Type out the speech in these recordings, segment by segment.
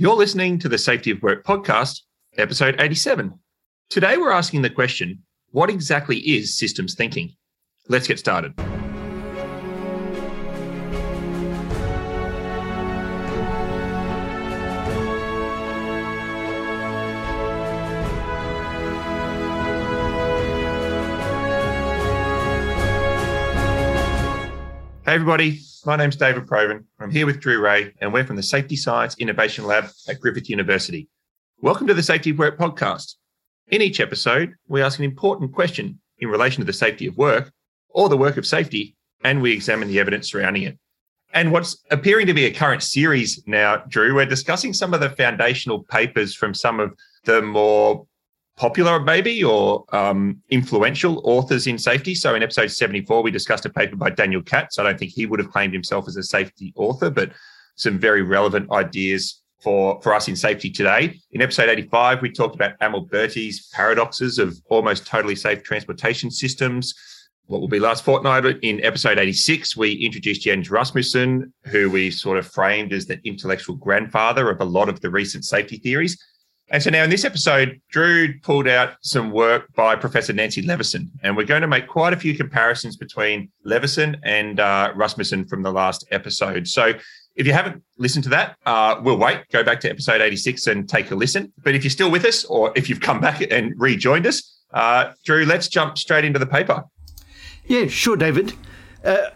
You're listening to the Safety of Work podcast, episode 87. Today, we're asking the question what exactly is systems thinking? Let's get started. Hey, everybody. My name's David Provan. I'm here with Drew Rae, and we're from the Safety Science Innovation Lab at Griffith University. Welcome to the Safety Work podcast. In each episode, we ask an important question in relation to the safety of work or the work of safety, and we examine the evidence surrounding it. And what's appearing to be a current series now, Drew, we're discussing some of the foundational papers from some of the more popular, maybe, or um, influential authors in safety. So in episode 74, we discussed a paper by Daniel Katz. I don't think he would have claimed himself as a safety author, but some very relevant ideas for, for us in safety today. In episode 85, we talked about Amalberti's paradoxes of almost totally safe transportation systems. What will be last fortnight in episode 86, we introduced Jens Rasmussen, who we sort of framed as the intellectual grandfather of a lot of the recent safety theories. And so now in this episode, Drew pulled out some work by Professor Nancy Leveson, and we're going to make quite a few comparisons between Leveson and uh, Rasmussen from the last episode. So if you haven't listened to that, uh, we'll wait, go back to episode 86 and take a listen. But if you're still with us, or if you've come back and rejoined us, uh, Drew, let's jump straight into the paper. Yeah, sure, David. Uh,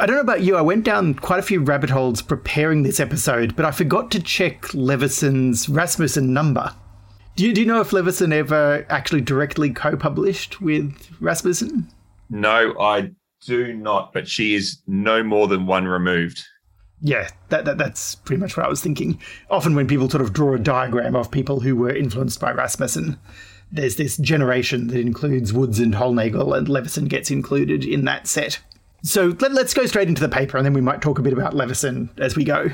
I don't know about you, I went down quite a few rabbit holes preparing this episode, but I forgot to check Leveson's Rasmussen number. Do you, do you know if Leveson ever actually directly co published with Rasmussen? No, I do not, but she is no more than one removed. Yeah, that, that that's pretty much what I was thinking. Often, when people sort of draw a diagram of people who were influenced by Rasmussen, there's this generation that includes Woods and Hollnagel, and Leveson gets included in that set. So let, us go straight into the paper, and then we might talk a bit about Leveson as we go.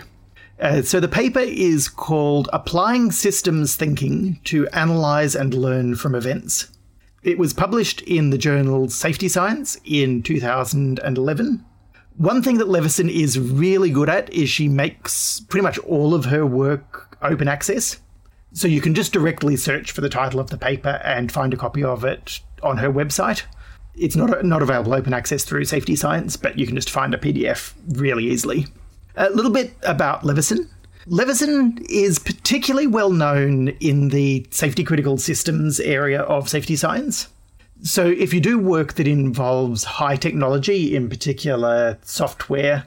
Uh, so the paper is called Applying Systems Thinking to Analyze and Learn from Events. It was published in the journal Safety Science in 2011. One thing that Leveson is really good at is she makes pretty much all of her work open access. So you can just directly search for the title of the paper and find a copy of it on her website it's not not available open access through Safety Science, but you can just find a PDF really easily. A little bit about Leveson. Leveson is particularly well known in the safety critical systems area of safety science. So, if you do work that involves high technology, in particular software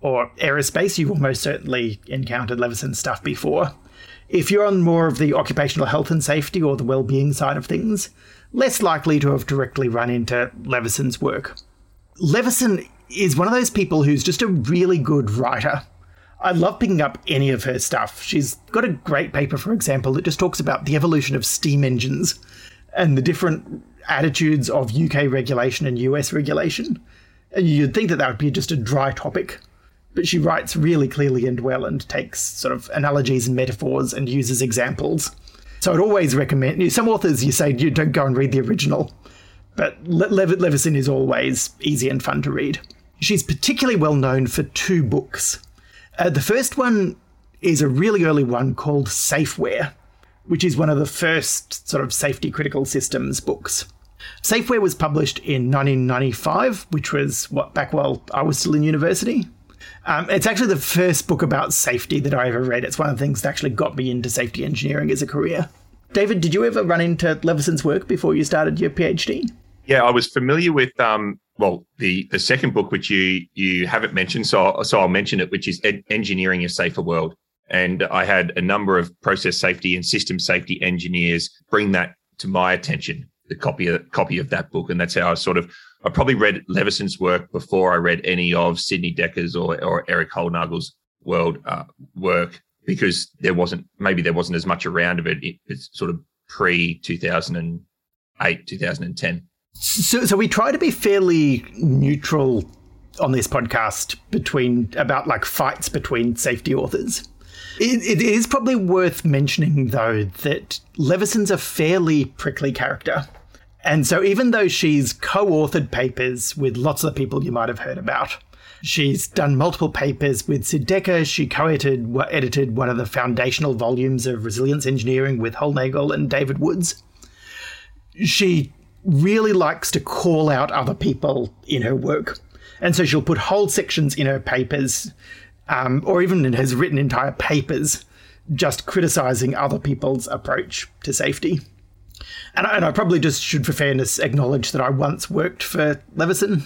or aerospace, you've almost certainly encountered Leveson stuff before. If you're on more of the occupational health and safety or the well-being side of things, less likely to have directly run into Leveson's work. Leveson is one of those people who's just a really good writer. I love picking up any of her stuff. She's got a great paper, for example, that just talks about the evolution of steam engines and the different attitudes of UK regulation and US regulation. And you'd think that that would be just a dry topic. But she writes really clearly and well and takes sort of analogies and metaphors and uses examples. So I'd always recommend. Some authors you say you don't go and read the original, but Le- Leveson is always easy and fun to read. She's particularly well known for two books. Uh, the first one is a really early one called Safeware, which is one of the first sort of safety critical systems books. Safeware was published in 1995, which was what back while I was still in university. Um, it's actually the first book about safety that I ever read. It's one of the things that actually got me into safety engineering as a career. David, did you ever run into Leveson's work before you started your PhD? Yeah, I was familiar with um, well the the second book which you you haven't mentioned, so so I'll mention it, which is Ed- Engineering a Safer World. And I had a number of process safety and system safety engineers bring that to my attention, the copy of, copy of that book, and that's how I sort of I probably read Leveson's work before I read any of Sidney Dekker's or, or Erik Hollnagel's world uh, work because there wasn't maybe there wasn't as much around of it. It's sort of pre two thousand and eight, two thousand and ten. So, so we try to be fairly neutral on this podcast between about like fights between safety authors. It, it is probably worth mentioning though that Leveson's a fairly prickly character. And so, even though she's co authored papers with lots of people you might have heard about, She's done multiple papers with Sid Dekker. She co-edited one of the foundational volumes of resilience engineering with Hollnagel and David Woods. She really likes to call out other people in her work. And so she'll put whole sections in her papers, um, or even has written entire papers just criticizing other people's approach to safety. And I, and I probably just should, for fairness, acknowledge that I once worked for Leveson,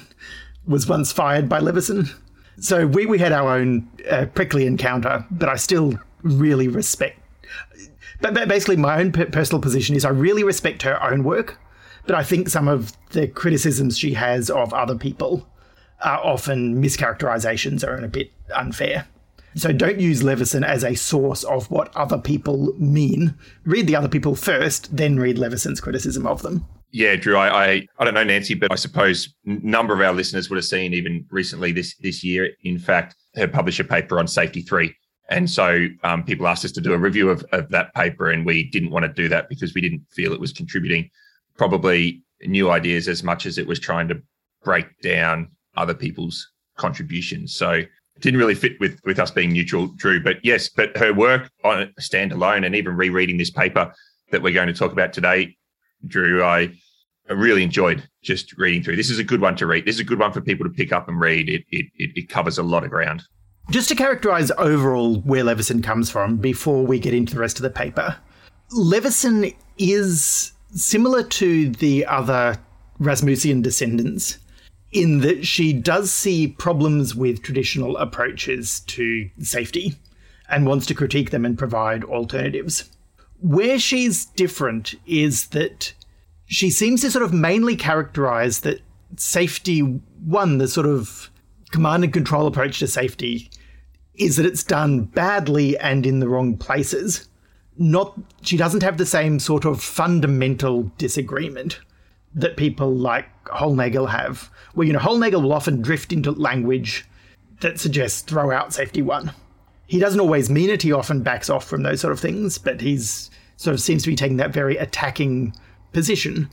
was once fired by Leveson. So we, we had our own uh, prickly encounter, but I still really respect. But basically, my own personal position is I really respect her own work, but I think some of the criticisms she has of other people are often mischaracterizations are a bit unfair. So don't use Leveson as a source of what other people mean. Read the other people first, then read Leveson's criticism of them. Yeah, Drew, I, I, I don't know Nancy, but I suppose a number of our listeners would have seen even recently this this year, in fact, her published a paper on safety three. And so um, people asked us to do a review of, of that paper, and we didn't want to do that because we didn't feel it was contributing probably new ideas as much as it was trying to break down other people's contributions. So didn't really fit with with us being neutral, Drew. But yes, but her work on standalone and even rereading this paper that we're going to talk about today, Drew, I really enjoyed just reading through. This is a good one to read. This is a good one for people to pick up and read. It it it, it covers a lot of ground. Just to characterize overall where Leveson comes from before we get into the rest of the paper, Leveson is similar to the other Rasmussian descendants in that she does see problems with traditional approaches to safety and wants to critique them and provide alternatives. Where she's different is that she seems to sort of mainly characterize that safety, one, the sort of command and control approach to safety, is that it's done badly and in the wrong places. Not, she doesn't have the same sort of fundamental disagreement that people like Hollnagel have, where, you know, Hollnagel will often drift into language that suggests throw out safety one. He doesn't always mean it, he often backs off from those sort of things, but he's sort of seems to be taking that very attacking position.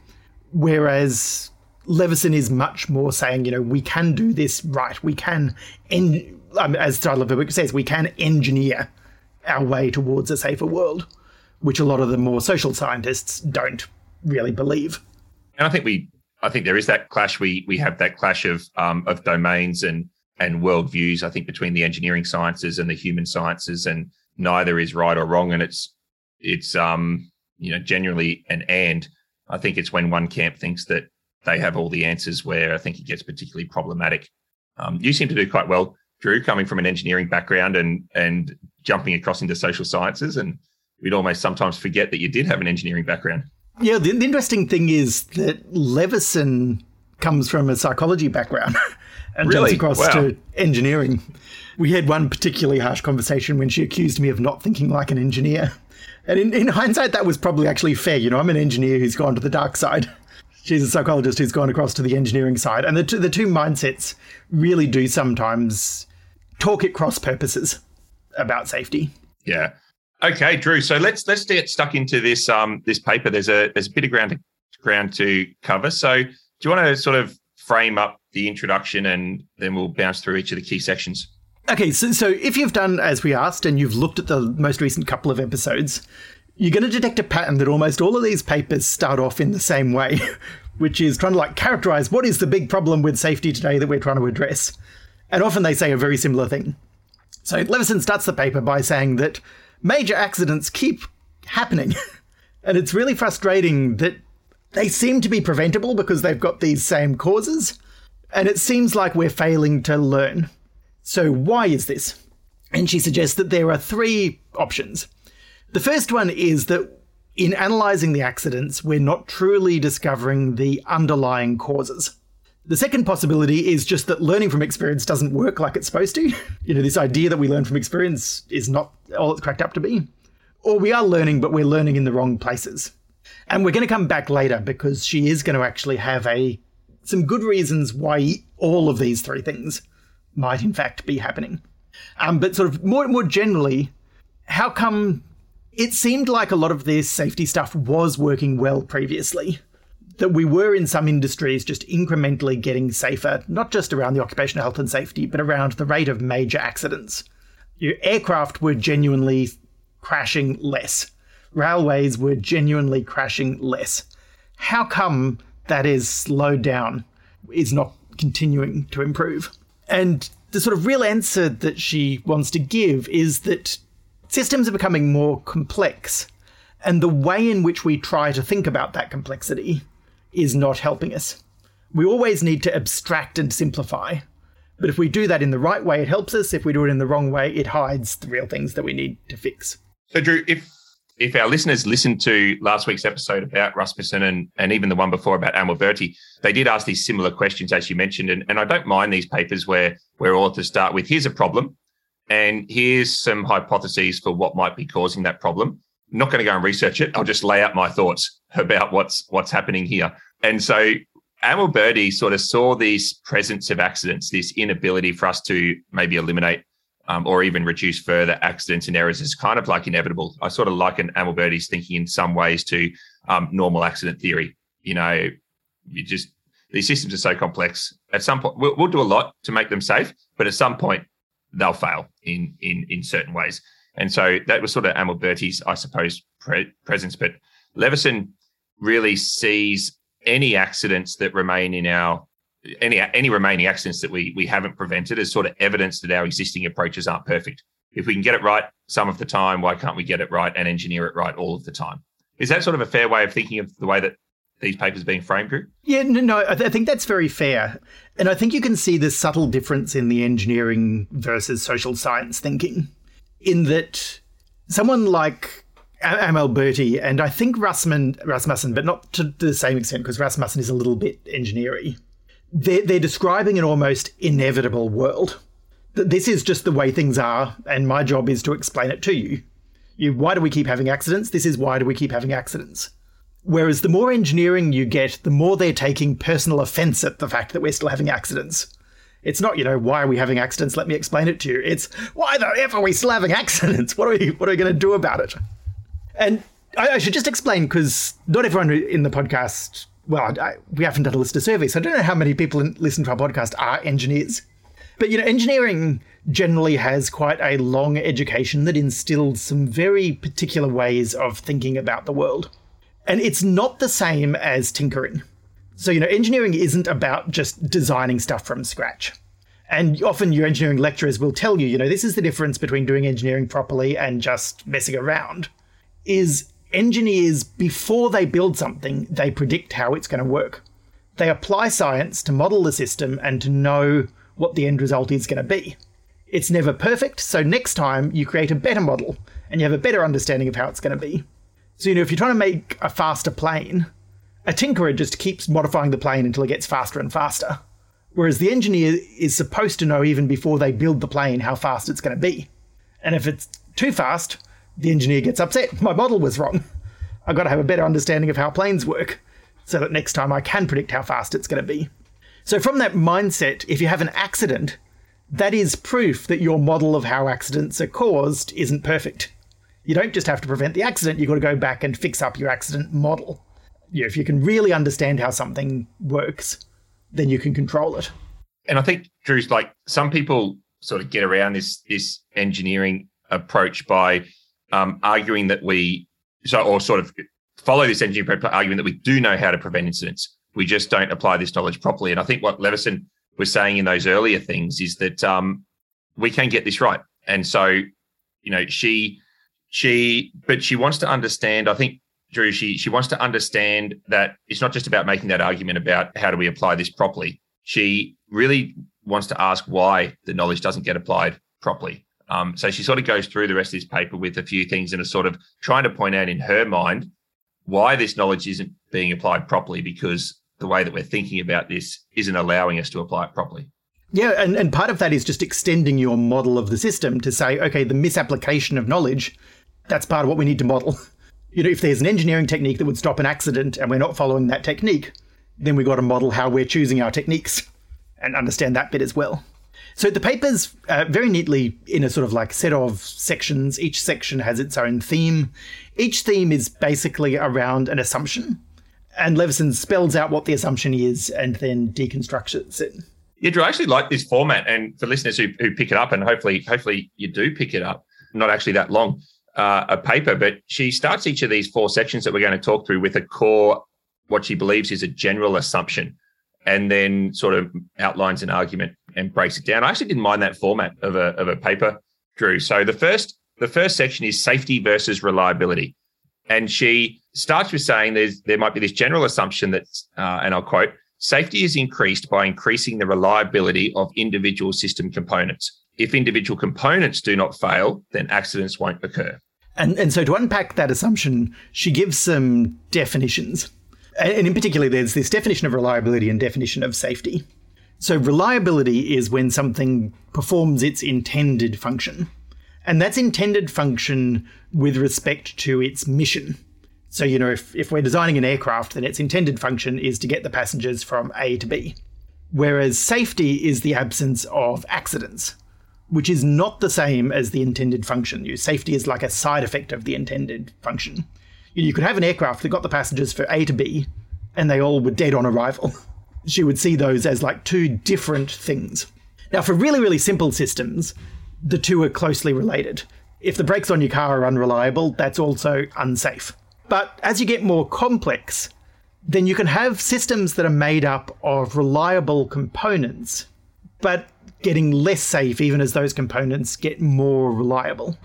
Whereas Leveson is much more saying, you know, we can do this right. We can, en- um, as title of says, we can engineer our way towards a safer world, which a lot of the more social scientists don't really believe. And I think we I think there is that clash. We we have that clash of um, of domains and and worldviews. I think between the engineering sciences and the human sciences, and neither is right or wrong. And it's it's um you know generally an and. I think it's when one camp thinks that they have all the answers where I think it gets particularly problematic. Um, you seem to do quite well, Drew, coming from an engineering background and and jumping across into social sciences. And we'd almost sometimes forget that you did have an engineering background. Yeah, the, the interesting thing is that Leveson comes from a psychology background and really? jumps across wow. to engineering. We had one particularly harsh conversation when she accused me of not thinking like an engineer. And in, in hindsight, that was probably actually fair. You know, I'm an engineer who's gone to the dark side. She's a psychologist who's gone across to the engineering side. And the, t- the two mindsets really do sometimes talk at cross purposes about safety. Yeah. Okay, Drew. So let's let's get stuck into this um this paper. There's a there's a bit of ground to, ground to cover. So do you want to sort of frame up the introduction and then we'll bounce through each of the key sections? Okay, so, so if you've done as we asked and you've looked at the most recent couple of episodes, you're going to detect a pattern that almost all of these papers start off in the same way, which is trying to like characterize what is the big problem with safety today that we're trying to address. And often they say a very similar thing. So Leveson starts the paper by saying that major accidents keep happening. and it's really frustrating that they seem to be preventable because they've got these same causes. And it seems like we're failing to learn. So, why is this? And she suggests that there are three options. The first one is that in analysing the accidents, we're not truly discovering the underlying causes. The second possibility is just that learning from experience doesn't work like it's supposed to. You know, this idea that we learn from experience is not all it's cracked up to be. Or we are learning, but we're learning in the wrong places. And we're going to come back later because she is going to actually have a some good reasons why all of these three things might in fact be happening. Um, but sort of more more generally, how come it seemed like a lot of this safety stuff was working well previously? That we were in some industries just incrementally getting safer, not just around the occupational health and safety, but around the rate of major accidents. Your aircraft were genuinely crashing less. Railways were genuinely crashing less. How come that is slowed down, is not continuing to improve? And the sort of real answer that she wants to give is that systems are becoming more complex, and the way in which we try to think about that complexity is not helping us. We always need to abstract and simplify. But if we do that in the right way, it helps us. If we do it in the wrong way, it hides the real things that we need to fix. So, Drew, if if our listeners listened to last week's episode about Rasmussen and, and even the one before about Amalberti, they did ask these similar questions, as you mentioned. And, and I don't mind these papers where, where authors start with here's a problem, and here's some hypotheses for what might be causing that problem. I'm not going to go and research it. I'll just lay out my thoughts about what's what's happening here. And so Amalberti sort of saw this presence of accidents, this inability for us to maybe eliminate um, or even reduce further accidents and errors is kind of like inevitable. I sort of liken Amalberti's thinking in some ways to um, normal accident theory. You know, you just these systems are so complex. At some point, we'll, we'll do a lot to make them safe, but at some point, they'll fail in in in certain ways. And so that was sort of Amalberti's, I suppose, pre- presence. But Leveson really sees any accidents that remain in our any any remaining accidents that we we haven't prevented as sort of evidence that our existing approaches aren't perfect. If we can get it right some of the time, why can't we get it right and engineer it right all of the time? Is that sort of a fair way of thinking of the way that these papers are being framed, Drew? Yeah, no, no I, th- I think that's very fair. And I think you can see the subtle difference in the engineering versus social science thinking, in that someone like Amalberti and I think Rasmussen, Rasmussen, but not to the same extent because Rasmussen is a little bit engineering they're, they're describing an almost inevitable world. This is just the way things are, and my job is to explain it to you. you. Why do we keep having accidents? This is why do we keep having accidents. Whereas the more engineering you get, the more they're taking personal offense at the fact that we're still having accidents. It's not, you know, why are we having accidents? Let me explain it to you. It's why the F are we still having accidents? What are we what are we gonna do about it? And I, I should just explain because not everyone in the podcast well, I, we haven't done a list of surveys, so I don't know how many people listen to our podcast are engineers. But you know, engineering generally has quite a long education that instills some very particular ways of thinking about the world. And it's not the same as tinkering. So, you know, engineering isn't about just designing stuff from scratch. And often your engineering lecturers will tell you, you know, this is the difference between doing engineering properly and just messing around. Is engineers, before they build something, they predict how it's going to work. They apply science to model the system and to know what the end result is going to be. It's never perfect, so next time you create a better model and you have a better understanding of how it's going to be. So, you know, if you're trying to make a faster plane, a tinkerer just keeps modifying the plane until it gets faster and faster. Whereas the engineer is supposed to know even before they build the plane how fast it's going to be. And if it's too fast, the engineer gets upset. My model was wrong. I've got to have a better understanding of how planes work so that next time I can predict how fast it's going to be. So, from that mindset, if you have an accident, that is proof that your model of how accidents are caused isn't perfect. You don't just have to prevent the accident, you've got to go back and fix up your accident model. You know, if you can really understand how something works, then you can control it. And I think, Drew's like some people sort of get around this this engineering approach by um, arguing that we so or sort of follow this engineering argument that we do know how to prevent incidents. We just don't apply this knowledge properly. And I think what Leveson was saying in those earlier things is that um, we can get this right. And so, you know, she she but she wants to understand. I think Drew, she she wants to understand that it's not just about making that argument about how do we apply this properly. She really wants to ask why the knowledge doesn't get applied properly. Um, so she sort of goes through the rest of this paper with a few things and is sort of trying to point out in her mind why this knowledge isn't being applied properly because the way that we're thinking about this isn't allowing us to apply it properly. Yeah, and, and part of that is just extending your model of the system to say, okay, the misapplication of knowledge, that's part of what we need to model. You know, if there's an engineering technique that would stop an accident and we're not following that technique, then we've got to model how we're choosing our techniques and understand that bit as well. So the paper's uh, very neatly in a sort of like set of sections. Each section has its own theme. Each theme is basically around an assumption. And Leveson spells out what the assumption is and then deconstructs it. Yeah, Drew, I actually like this format, and for listeners who, who pick it up, and hopefully, hopefully you do pick it up. Not actually that long uh, a paper, but she starts each of these four sections that we're going to talk through with a core, what she believes is a general assumption, and then sort of outlines an argument and breaks it down. I actually didn't mind that format of a of a paper, Drew. So the first the first section is safety versus reliability, and she starts with saying there's there might be this general assumption that, uh, and I'll quote, safety is increased by increasing the reliability of individual system components. If individual components do not fail, then accidents won't occur. And and so to unpack that assumption, she gives some definitions. And in particular, there's this definition of reliability and definition of safety. So reliability is when something performs its intended function. And that's intended function with respect to its mission. So, you know, if, if we're designing an aircraft, then its intended function is to get the passengers from A to B. Whereas safety is the absence of accidents, which is not the same as the intended function. You, safety is like a side effect of the intended function. You could have an aircraft that got the passengers for A to B, and they all were dead on arrival. she would see those as like two different things. Now, for really, really simple systems, the two are closely related. If the brakes on your car are unreliable, that's also unsafe. But as you get more complex, then you can have systems that are made up of reliable components, but getting less safe even as those components get more reliable.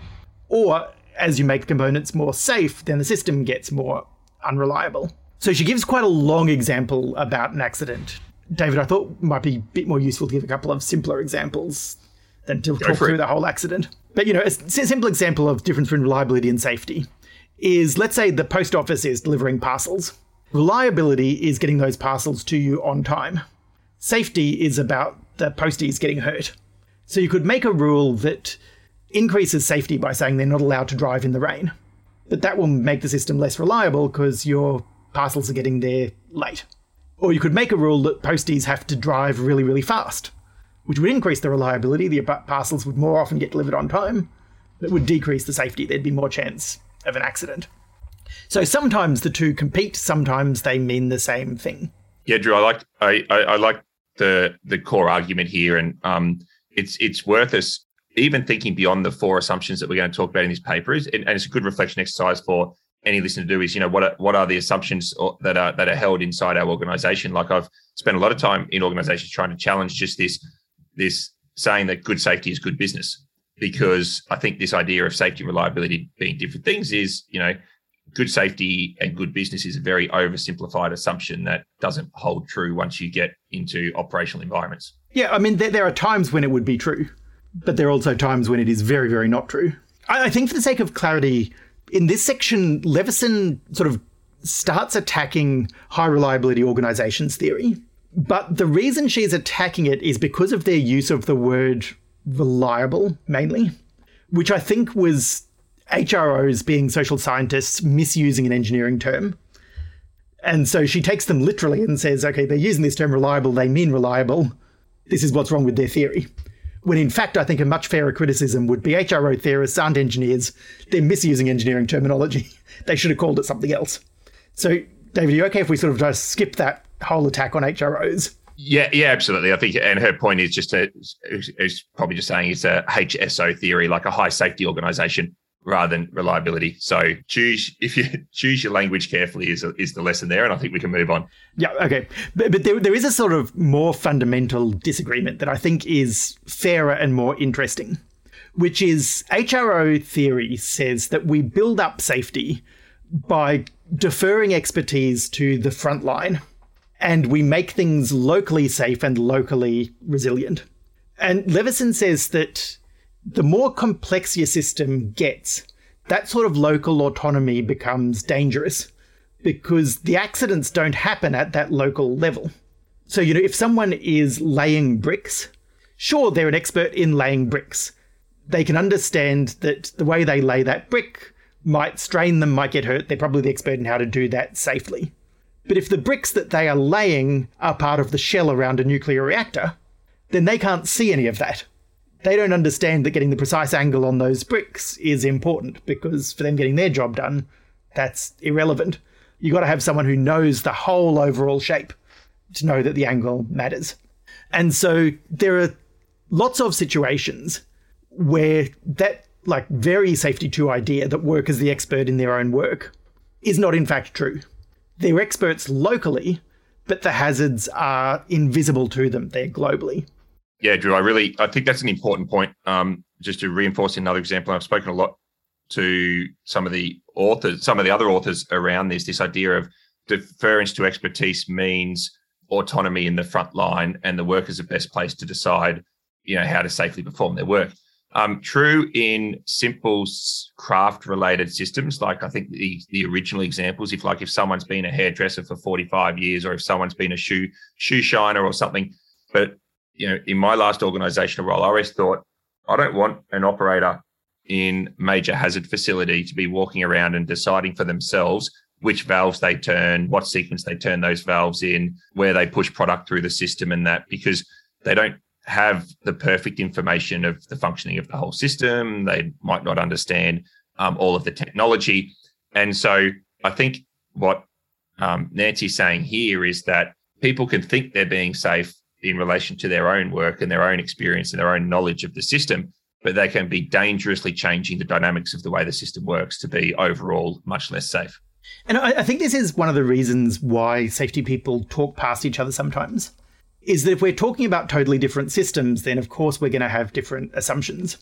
Or as you make the components more safe, then the system gets more unreliable. So she gives quite a long example about an accident. David, I thought might be a bit more useful to give a couple of simpler examples than to Go talk through it. the whole accident. But you know, a simple example of difference between reliability and safety is let's say the post office is delivering parcels. Reliability is getting those parcels to you on time. Safety is about the posties getting hurt. So you could make a rule that increases safety by saying they're not allowed to drive in the rain. But that will make the system less reliable because your parcels are getting there late. Or you could make a rule that posties have to drive really, really fast, which would increase the reliability. The parcels would more often get delivered on time. That would decrease the safety. There'd be more chance of an accident. So sometimes the two compete. Sometimes they mean the same thing. Yeah, Drew, I like I, I, I like the the core argument here, and um, it's it's worth us even thinking beyond the four assumptions that we're going to talk about in this paper is, and it's a good reflection exercise for any listener to do is, you know, what are, what are the assumptions that are that are held inside our organization? Like I've spent a lot of time in organizations trying to challenge just this this saying that good safety is good business, because I think this idea of safety and reliability being different things is, you know, good safety and good business is a very oversimplified assumption that doesn't hold true once you get into operational environments. Yeah, I mean, there, there are times when it would be true, but there are also times when it is very, very not true. I, I think, for the sake of clarity, in this section, Leveson sort of starts attacking high reliability organizations theory. But the reason she's attacking it is because of their use of the word reliable, mainly, which I think was HROs being social scientists misusing an engineering term. And so she takes them literally and says, okay, they're using this term reliable, they mean reliable. This is what's wrong with their theory when in fact, I think a much fairer criticism would be HRO theorists aren't engineers. They're misusing engineering terminology. they should have called it something else. So, David, are you okay if we sort of just skip that whole attack on HROs? Yeah, yeah, absolutely. I think, and her point is just a, is probably just saying it's a HSO theory, like a high safety organization rather than reliability. So choose if you choose your language carefully is is the lesson there, and I think we can move on. Yeah, okay, but, but there, there is a sort of more fundamental disagreement that I think is fairer and more interesting, which is HRO theory says that we build up safety by deferring expertise to the front line, and we make things locally safe and locally resilient. And Leveson says that the more complex your system gets, that sort of local autonomy becomes dangerous because the accidents don't happen at that local level. So, you know, if someone is laying bricks, sure, they're an expert in laying bricks. They can understand that the way they lay that brick might strain them, might get hurt. They're probably the expert in how to do that safely. But if the bricks that they are laying are part of the shell around a nuclear reactor, then they can't see any of that they don't understand that getting the precise angle on those bricks is important because for them getting their job done, that's irrelevant. You've got to have someone who knows the whole overall shape to know that the angle matters. And so there are lots of situations where that like very safety two idea that work is the expert in their own work is not in fact true. They're experts locally, but the hazards are invisible to them. They're globally. Yeah, Drew, I really I think that's an important point. Um, just to reinforce another example, I've spoken a lot to some of the authors, some of the other authors around this. This idea of deference to expertise means autonomy in the front line, and the workers are best placed to decide, you know, how to safely perform their work. Um, true in simple craft related systems, like I think the, the original examples, if like if someone's been a hairdresser for 45 years or if someone's been a shoe shoe shiner or something. But you know, in my last organizational role, I always thought I don't want an operator in major hazard facility to be walking around and deciding for themselves which valves they turn, what sequence they turn those valves in, where they push product through the system and that because they don't have the perfect information of the functioning of the whole system. They might not understand um, all of the technology. And so I think what um, Nancy's saying here is that people can think they're being safe in relation to their own work and their own experience and their own knowledge of the system, but they can be dangerously changing the dynamics of the way the system works to be overall much less safe. And I, I think this is one of the reasons why safety people talk past each other sometimes is that if we're talking about totally different systems, then of course we're going to have different assumptions.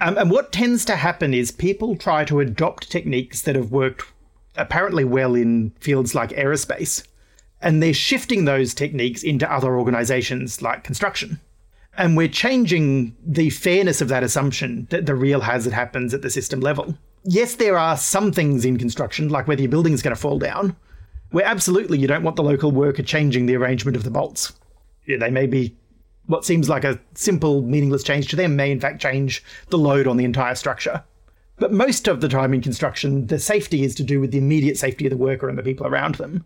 Um, and what tends to happen is people try to adopt techniques that have worked apparently well in fields like aerospace, and they're shifting those techniques into other organizations like construction. And we're changing the fairness of that assumption that the real hazard happens at the system level. Yes, there are some things in construction, like whether your building is going to fall down, where absolutely you don't want the local worker changing the arrangement of the bolts they may be what seems like a simple, meaningless change to them may in fact change the load on the entire structure. But most of the time in construction, the safety is to do with the immediate safety of the worker and the people around them.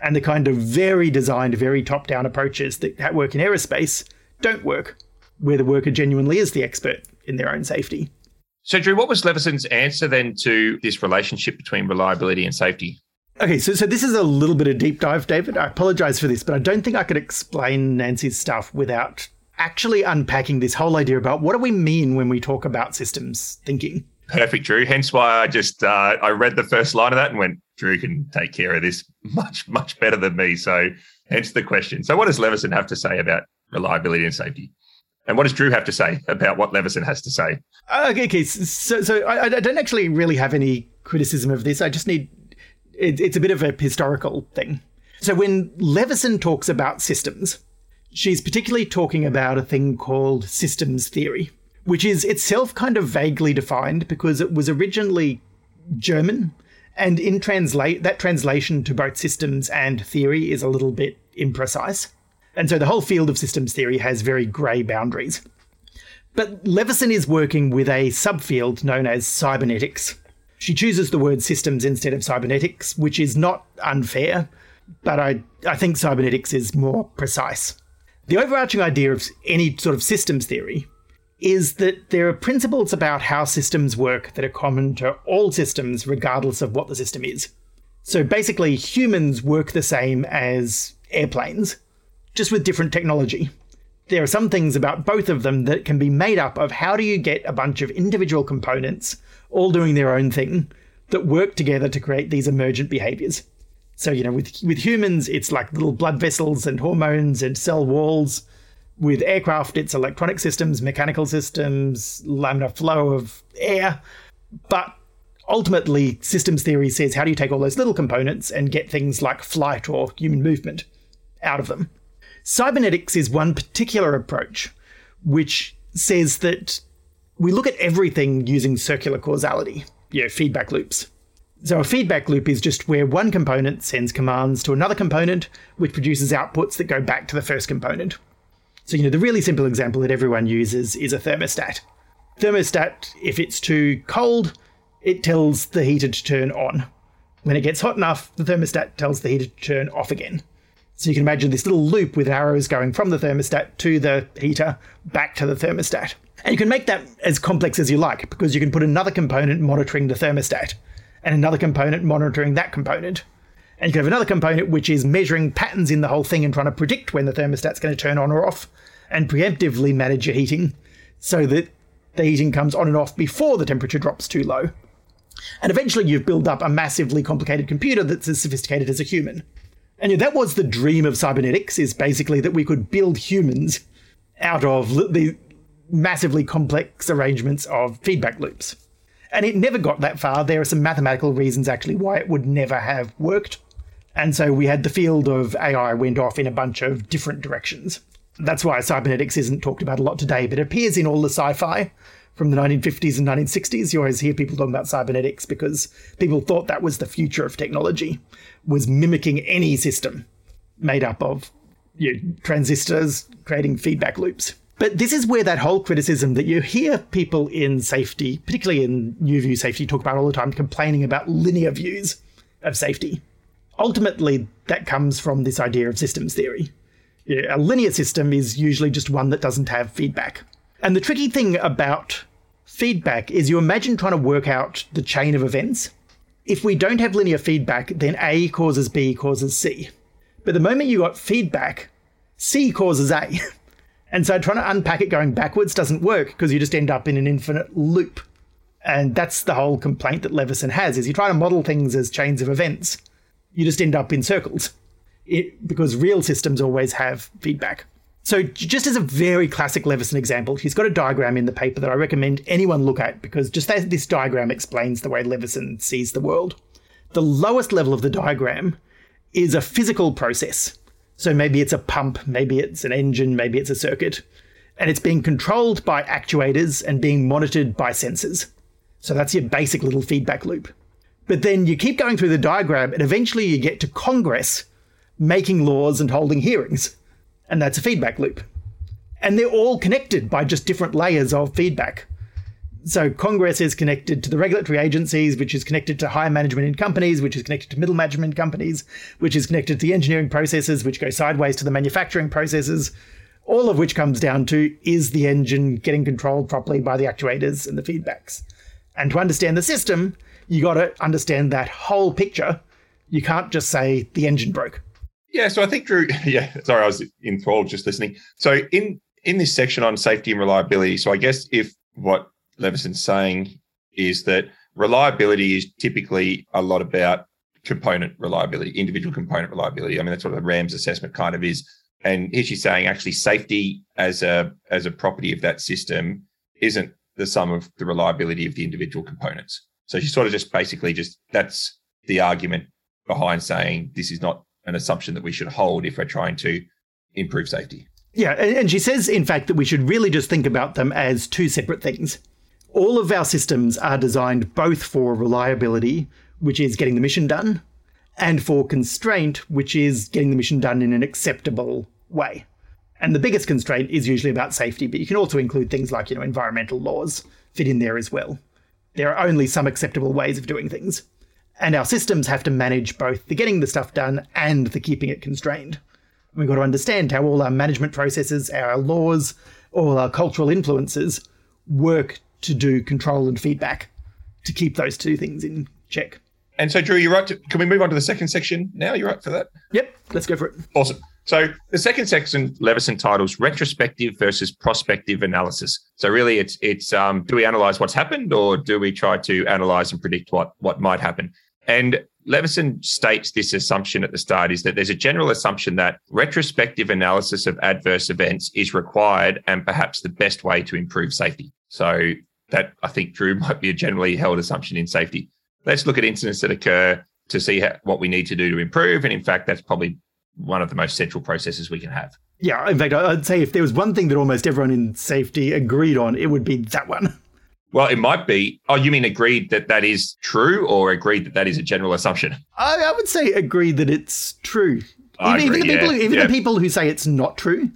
And the kind of very designed, very top down approaches that work in aerospace don't work, where the worker genuinely is the expert in their own safety. So, Drew, what was Leveson's answer then to this relationship between reliability and safety? Okay, so so this is a little bit of deep dive, David. I apologize for this, but I don't think I could explain Nancy's stuff without actually unpacking this whole idea about what do we mean when we talk about systems thinking. Perfect, Drew. Hence why I just uh, I read the first line of that and went, Drew can take care of this much much better than me. So hence the question. So what does Leveson have to say about reliability and safety? And what does Drew have to say about what Leveson has to say? Okay, okay. So, so I, I don't actually really have any criticism of this. I just need it, it's a bit of a historical thing. So when Leveson talks about systems, she's particularly talking about a thing called systems theory, which is itself kind of vaguely defined because it was originally German, and in translate that translation to both systems and theory is a little bit imprecise. And so the whole field of systems theory has very grey boundaries. But Leveson is working with a subfield known as cybernetics, she chooses the word systems instead of cybernetics, which is not unfair, but I, I think cybernetics is more precise. The overarching idea of any sort of systems theory is that there are principles about how systems work that are common to all systems, regardless of what the system is. So basically, humans work the same as airplanes, just with different technology. There are some things about both of them that can be made up of how do you get a bunch of individual components all doing their own thing that work together to create these emergent behaviors. So, you know, with, with humans, it's like little blood vessels and hormones and cell walls. With aircraft, it's electronic systems, mechanical systems, laminar flow of air. But ultimately, systems theory says how do you take all those little components and get things like flight or human movement out of them? Cybernetics is one particular approach which says that we look at everything using circular causality, you know, feedback loops. So a feedback loop is just where one component sends commands to another component, which produces outputs that go back to the first component. So, you know, the really simple example that everyone uses is a thermostat. Thermostat, if it's too cold, it tells the heater to turn on. When it gets hot enough, the thermostat tells the heater to turn off again. So you can imagine this little loop with arrows going from the thermostat to the heater back to the thermostat. And you can make that as complex as you like because you can put another component monitoring the thermostat and another component monitoring that component. And you can have another component which is measuring patterns in the whole thing and trying to predict when the thermostat's going to turn on or off and preemptively manage your heating so that the heating comes on and off before the temperature drops too low. And eventually you've built up a massively complicated computer that's as sophisticated as a human. And that was the dream of cybernetics, is basically that we could build humans out of the massively complex arrangements of feedback loops. And it never got that far. There are some mathematical reasons actually why it would never have worked. And so we had the field of AI went off in a bunch of different directions. That's why cybernetics isn't talked about a lot today, but it appears in all the sci fi from the 1950s and 1960s. You always hear people talking about cybernetics because people thought that was the future of technology, was mimicking any system made up of you know, transistors creating feedback loops. But this is where that whole criticism that you hear people in safety, particularly in new view safety, talk about all the time, complaining about linear views of safety. Ultimately, that comes from this idea of systems theory. A linear system is usually just one that doesn't have feedback. And the tricky thing about feedback is you imagine trying to work out the chain of events. If we don't have linear feedback, then A causes B causes C. But the moment you got feedback, C causes A. And so trying to unpack it going backwards doesn't work because you just end up in an infinite loop. And that's the whole complaint that Leveson has is you try to model things as chains of events, you just end up in circles. It, because real systems always have feedback. So, just as a very classic Leveson example, he's got a diagram in the paper that I recommend anyone look at because just as this diagram explains the way Leveson sees the world. The lowest level of the diagram is a physical process. So maybe it's a pump, maybe it's an engine, maybe it's a circuit. And it's being controlled by actuators and being monitored by sensors. So that's your basic little feedback loop. But then you keep going through the diagram, and eventually you get to Congress making laws and holding hearings. And that's a feedback loop. And they're all connected by just different layers of feedback. So Congress is connected to the regulatory agencies, which is connected to higher management in companies, which is connected to middle management companies, which is connected to the engineering processes, which go sideways to the manufacturing processes. All of which comes down to is the engine getting controlled properly by the actuators and the feedbacks? And to understand the system, you got to understand that whole picture. You can't just say the engine broke. Yeah, so I think Drew. Yeah, sorry, I was enthralled just listening. So in in this section on safety and reliability, so I guess if what Leveson's saying is that reliability is typically a lot about component reliability, individual component reliability. I mean, that's what the RAMS assessment kind of is. And here she's saying actually safety as a as a property of that system isn't the sum of the reliability of the individual components. So she sort of just basically just that's the argument behind saying this is not an assumption that we should hold if we're trying to improve safety. Yeah, and she says, in fact, that we should really just think about them as two separate things all of our systems are designed both for reliability, which is getting the mission done, and for constraint, which is getting the mission done in an acceptable way. And the biggest constraint is usually about safety, but you can also include things like, you know, environmental laws fit in there as well. There are only some acceptable ways of doing things. And our systems have to manage both the getting the stuff done and the keeping it constrained. We've got to understand how all our management processes, our laws, all our cultural influences work to do control and feedback to keep those two things in check. And so, Drew, you're right. To, can we move on to the second section now? You're right for that? Yep, let's go for it. Awesome. So, the second section, Leveson titles retrospective versus prospective analysis. So, really, it's it's um, do we analyze what's happened or do we try to analyze and predict what what might happen? And Leveson states this assumption at the start is that there's a general assumption that retrospective analysis of adverse events is required and perhaps the best way to improve safety. So that I think, Drew, might be a generally held assumption in safety. Let's look at incidents that occur to see how, what we need to do to improve. And in fact, that's probably one of the most central processes we can have. Yeah, in fact, I'd say if there was one thing that almost everyone in safety agreed on, it would be that one. Well, it might be. Oh, you mean agreed that that is true, or agreed that that is a general assumption? I, I would say agreed that it's true. I even, agree, even, the, people, even yeah. the people who say it's not true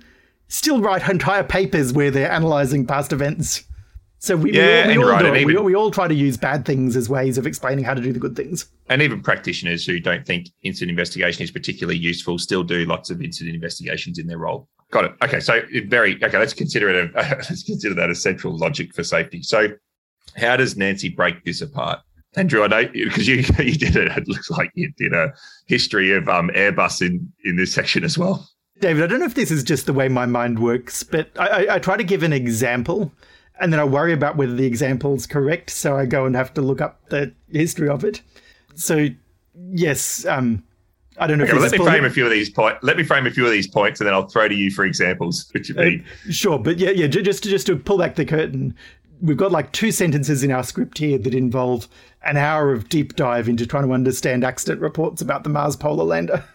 still write entire papers where they're analyzing past events. So we, yeah, we, all, we all do it. We, we, all try to use bad things as ways of explaining how to do the good things. And even practitioners who don't think incident investigation is particularly useful still do lots of incident investigations in their role. Got it. Okay, so very okay. Let's consider it. A, let's consider that a central logic for safety. So, how does Nancy break this apart? Andrew, I know because you you did it. It looks like you did a history of um, Airbus in in this section as well. David, I don't know if this is just the way my mind works, but I, I, I try to give an example, and then I worry about whether the example's correct, so I go and have to look up the history of it. So, yes, um, I don't know. Okay, if well, let me frame a few of these points. Let me frame a few of these points, and then I'll throw to you for examples. Which would be Uh, sure, but yeah, yeah. Just to, just to pull back the curtain, we've got like two sentences in our script here that involve an hour of deep dive into trying to understand accident reports about the Mars polar lander.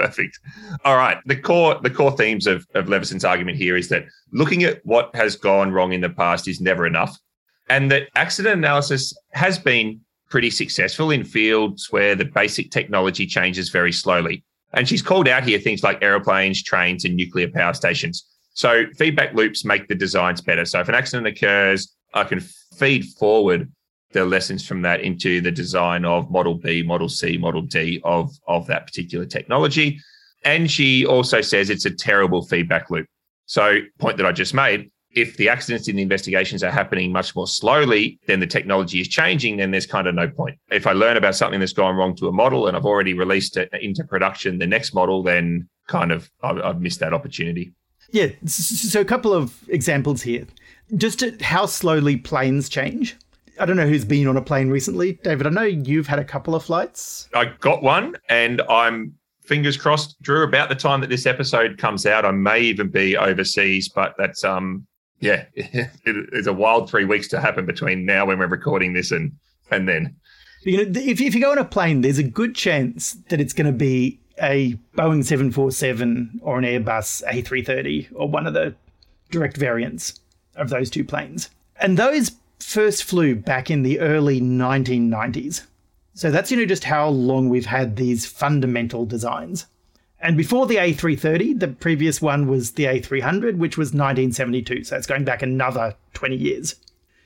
Perfect. All right. The core the core themes of, of Leveson's argument here is that looking at what has gone wrong in the past is never enough. And that accident analysis has been pretty successful in fields where the basic technology changes very slowly. And she's called out here things like aeroplanes, trains, and nuclear power stations. So feedback loops make the designs better. So if an accident occurs, I can feed forward the lessons from that into the design of model B, model C, model D of, of that particular technology. And she also says it's a terrible feedback loop. So, point that I just made, if the accidents in the investigations are happening much more slowly, then the technology is changing, then there's kind of no point. If I learn about something that's gone wrong to a model and I've already released it into production, the next model, then kind of I've, missed that opportunity. Yeah, so a couple of examples here. Just how slowly planes change. I don't know who's been on a plane recently. David, I know you've had a couple of flights. I got one and I'm fingers crossed, Drew, about the time that this episode comes out, I may even be overseas, but that's um yeah, it, it's a wild three weeks to happen between now when we're recording this and and then. You know, if, if you go on a plane, there's a good chance that it's going to be a Boeing 747 or an Airbus A330 or one of the direct variants of those two planes. And those first flew back in the early 1990s. So that's, you know, just how long we've had these fundamental designs. And before the A330, the previous one was the A300, which was 1972. So it's going back another 20 years.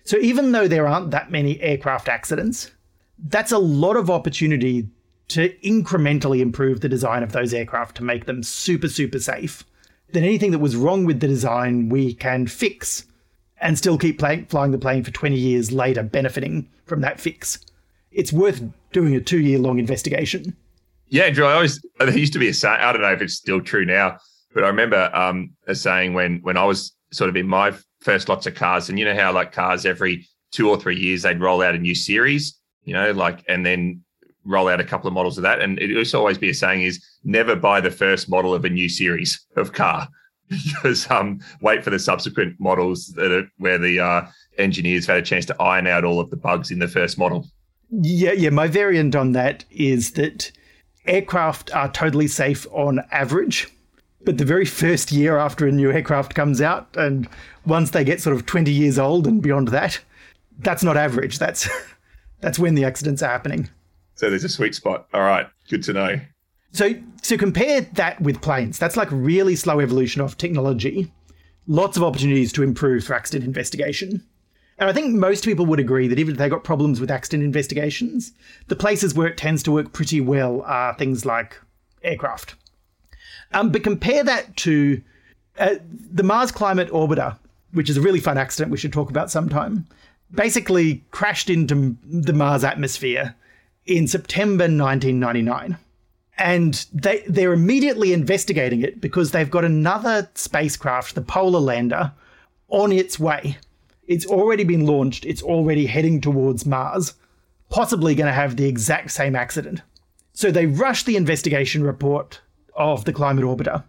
So even though there aren't that many aircraft accidents, that's a lot of opportunity to incrementally improve the design of those aircraft to make them super, super safe. Then anything that was wrong with the design, we can fix and still keep flying the plane for 20 years later, benefiting from that fix. It's worth doing a two year long investigation. Yeah, Drew, I always there used to be a saying, I don't know if it's still true now, but I remember um a saying when when I was sort of in my first lots of cars, and you know how like cars every two or three years they'd roll out a new series, you know, like and then roll out a couple of models of that. And it used to always be a saying is never buy the first model of a new series of car. Because um wait for the subsequent models that are where the uh engineers had a chance to iron out all of the bugs in the first model. Yeah, yeah. My variant on that is that aircraft are totally safe on average, but the very first year after a new aircraft comes out, and once they get sort of 20 years old and beyond that, that's not average. That's that's when the accidents are happening. So there's a sweet spot. All right, good to know. So so compare that with planes. That's like really slow evolution of technology. Lots of opportunities to improve for accident investigation. And I think most people would agree that even if they got problems with accident investigations, the places where it tends to work pretty well are things like aircraft. Um, but compare that to uh, the Mars Climate Orbiter, which is a really fun accident we should talk about sometime. Basically, crashed into the Mars atmosphere in September 1999 and they they're immediately investigating it because they've got another spacecraft, the Polar Lander, on its way. It's already been launched. It's already heading towards Mars, possibly going to have the exact same accident. So they rush the investigation report of the climate orbiter.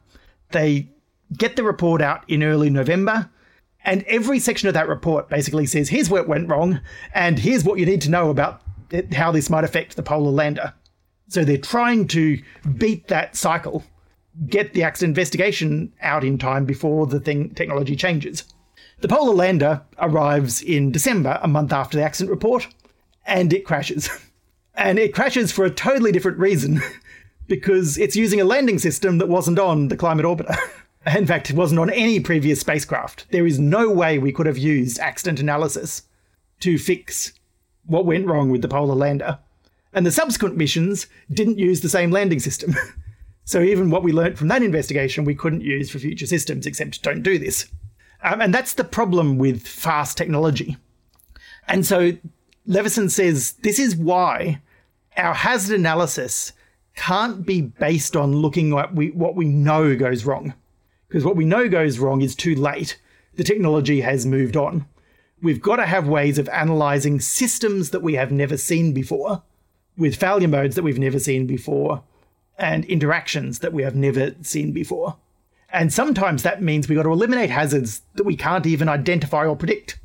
They get the report out in early November, and every section of that report basically says here's where it went wrong, and here's what you need to know about how this might affect the polar lander. So they're trying to beat that cycle, get the accident investigation out in time before the thing technology changes. The polar lander arrives in December, a month after the accident report, and it crashes. And it crashes for a totally different reason, because it's using a landing system that wasn't on the climate orbiter. In fact, it wasn't on any previous spacecraft. There is no way we could have used accident analysis to fix what went wrong with the polar lander. And the subsequent missions didn't use the same landing system. so even what we learnt from that investigation, we couldn't use for future systems, except don't do this. Um, and that's the problem with fast technology. And so Leveson says this is why our hazard analysis can't be based on looking at we, what we know goes wrong. Because what we know goes wrong is too late. The technology has moved on. We've got to have ways of analysing systems that we have never seen before, with failure modes that we've never seen before, and interactions that we have never seen before. And sometimes that means we've got to eliminate hazards that we can't even identify or predict.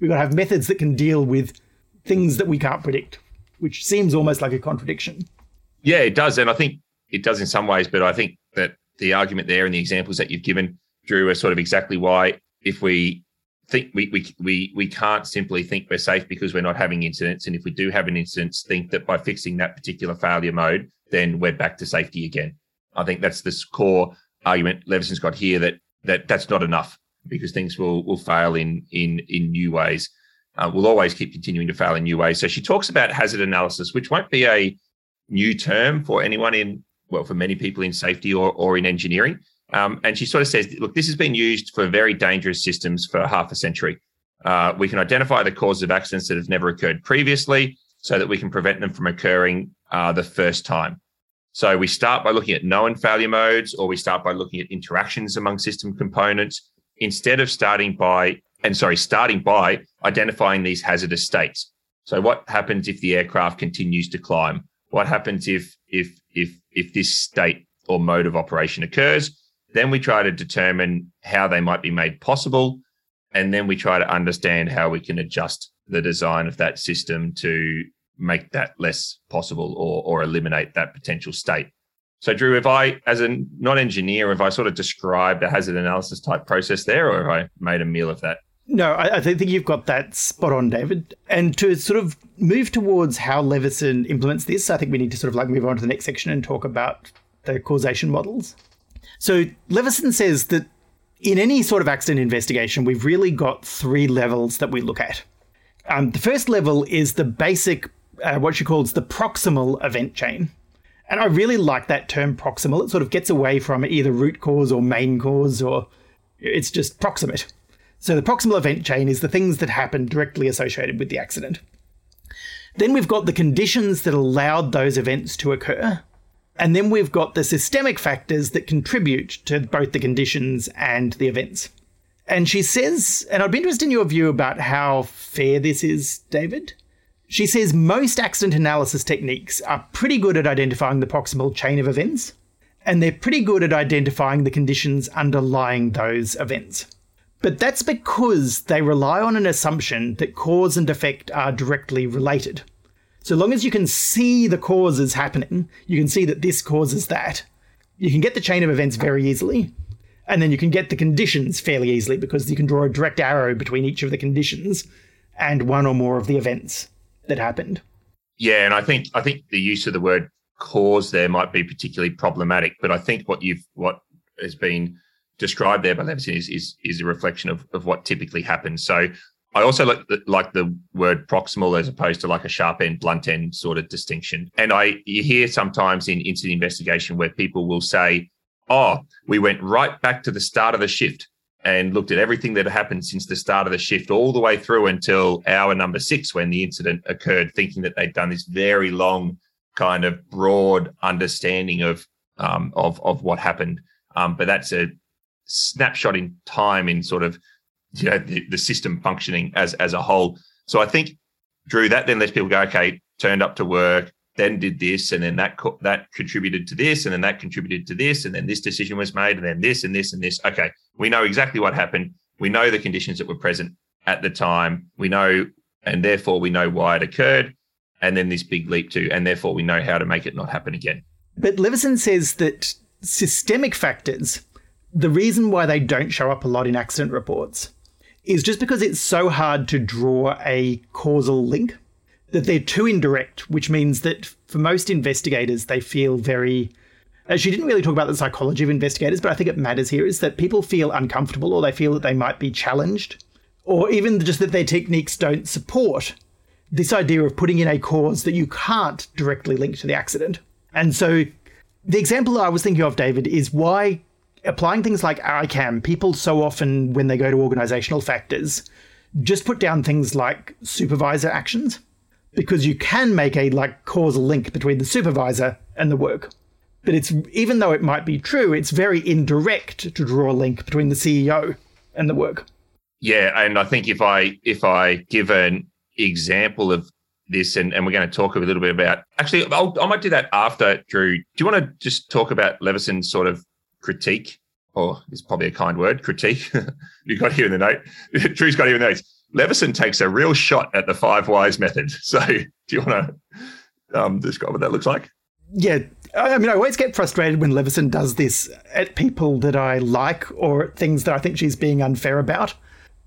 We've got to have methods that can deal with things that we can't predict, which seems almost like a contradiction. Yeah, it does. And I think it does in some ways, but I think that the argument there and the examples that you've given, Drew, are sort of exactly why if we think we, we we we can't simply think we're safe because we're not having incidents. And if we do have an incident, think that by fixing that particular failure mode, then we're back to safety again. I think that's this core argument Leveson's got here that that that's not enough because things will will fail in in in new ways. Uh, we'll always keep continuing to fail in new ways. So she talks about hazard analysis, which won't be a new term for anyone in well for many people in safety or or in engineering. Um, and she sort of says, look, this has been used for very dangerous systems for half a century. Uh, we can identify the causes of accidents that have never occurred previously so that we can prevent them from occurring uh, the first time. So we start by looking at known failure modes, or we start by looking at interactions among system components instead of starting by, and sorry, starting by identifying these hazardous states. So what happens if the aircraft continues to climb? What happens if if if if this state or mode of operation occurs? Then we try to determine how they might be made possible, and then we try to understand how we can adjust the design of that system to make that less possible or, or eliminate that potential state. So, Drew, if I, as a non engineer, if I sort of described a hazard analysis type process there, or have I made a meal of that? No, I, I think you've got that spot on, David. And to sort of move towards how Leveson implements this, I think we need to sort of like move on to the next section and talk about the causation models. So, Leveson says that in any sort of accident investigation, we've really got three levels that we look at. Um, the first level is the basic uh, what she calls the proximal event chain. And I really like that term proximal. It sort of gets away from either root cause or main cause, or it's just proximate. So the proximal event chain is the things that happen directly associated with the accident. Then we've got the conditions that allowed those events to occur. And then we've got the systemic factors that contribute to both the conditions and the events. And she says, and I'd be interested in your view about how fair this is, David. She says most accident analysis techniques are pretty good at identifying the proximal chain of events, and they're pretty good at identifying the conditions underlying those events. But that's because they rely on an assumption that cause and effect are directly related. So long as you can see the causes happening, you can see that this causes that, you can get the chain of events very easily. And then you can get the conditions fairly easily because you can draw a direct arrow between each of the conditions and one or more of the events that happened. Yeah, and I think I think the use of the word cause there might be particularly problematic. But I think what you've what has been described there by Leveson is is, is a reflection of, of what typically happens. So I also like the, like the word proximal as opposed to like a sharp end, blunt end sort of distinction. And I you hear sometimes in incident investigation where people will say, "Oh, we went right back to the start of the shift and looked at everything that happened since the start of the shift all the way through until hour number six when the incident occurred, thinking that they'd done this very long kind of broad understanding of um, of of what happened. Um, but that's a snapshot in time in sort of you know the, the system functioning as as a whole. So I think Drew that then lets people go, okay, turned up to work, then did this, and then that co- that contributed to this, and then that contributed to this, and then this decision was made, and then this and this and this. Okay, we know exactly what happened. We know the conditions that were present at the time. We know, and therefore we know why it occurred, and then this big leap to, and therefore we know how to make it not happen again. But Leveson says that systemic factors, the reason why they don't show up a lot in accident reports, is just because it's so hard to draw a causal link that they're too indirect, which means that for most investigators, they feel very. She didn't really talk about the psychology of investigators, but I think it matters here is that people feel uncomfortable or they feel that they might be challenged, or even just that their techniques don't support this idea of putting in a cause that you can't directly link to the accident. And so the example I was thinking of, David, is why applying things like ICAM, people so often, when they go to organizational factors, just put down things like supervisor actions because you can make a like causal link between the supervisor and the work. But it's even though it might be true, it's very indirect to draw a link between the CEO and the work. Yeah, and I think if I if I give an example of this, and, and we're going to talk a little bit about actually, I'll, I might do that after Drew. Do you want to just talk about Leveson's sort of critique, or is probably a kind word, critique? you got here in the note. Drew's got here in the notes. Leveson takes a real shot at the five whys method. So, do you want to um, describe what that looks like? Yeah, I mean, I always get frustrated when Leveson does this at people that I like or things that I think she's being unfair about.